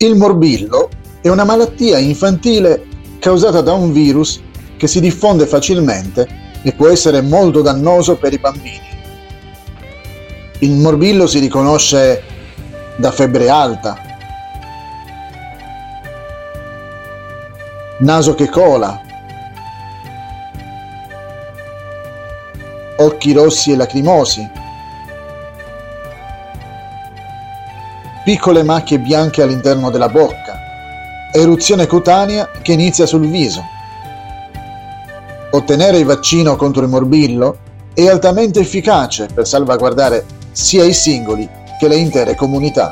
Il morbillo è una malattia infantile causata da un virus che si diffonde facilmente e può essere molto dannoso per i bambini. Il morbillo si riconosce da febbre alta, naso che cola, occhi rossi e lacrimosi, piccole macchie bianche all'interno della bocca, eruzione cutanea che inizia sul viso. Ottenere il vaccino contro il morbillo è altamente efficace per salvaguardare sia i singoli che le intere comunità.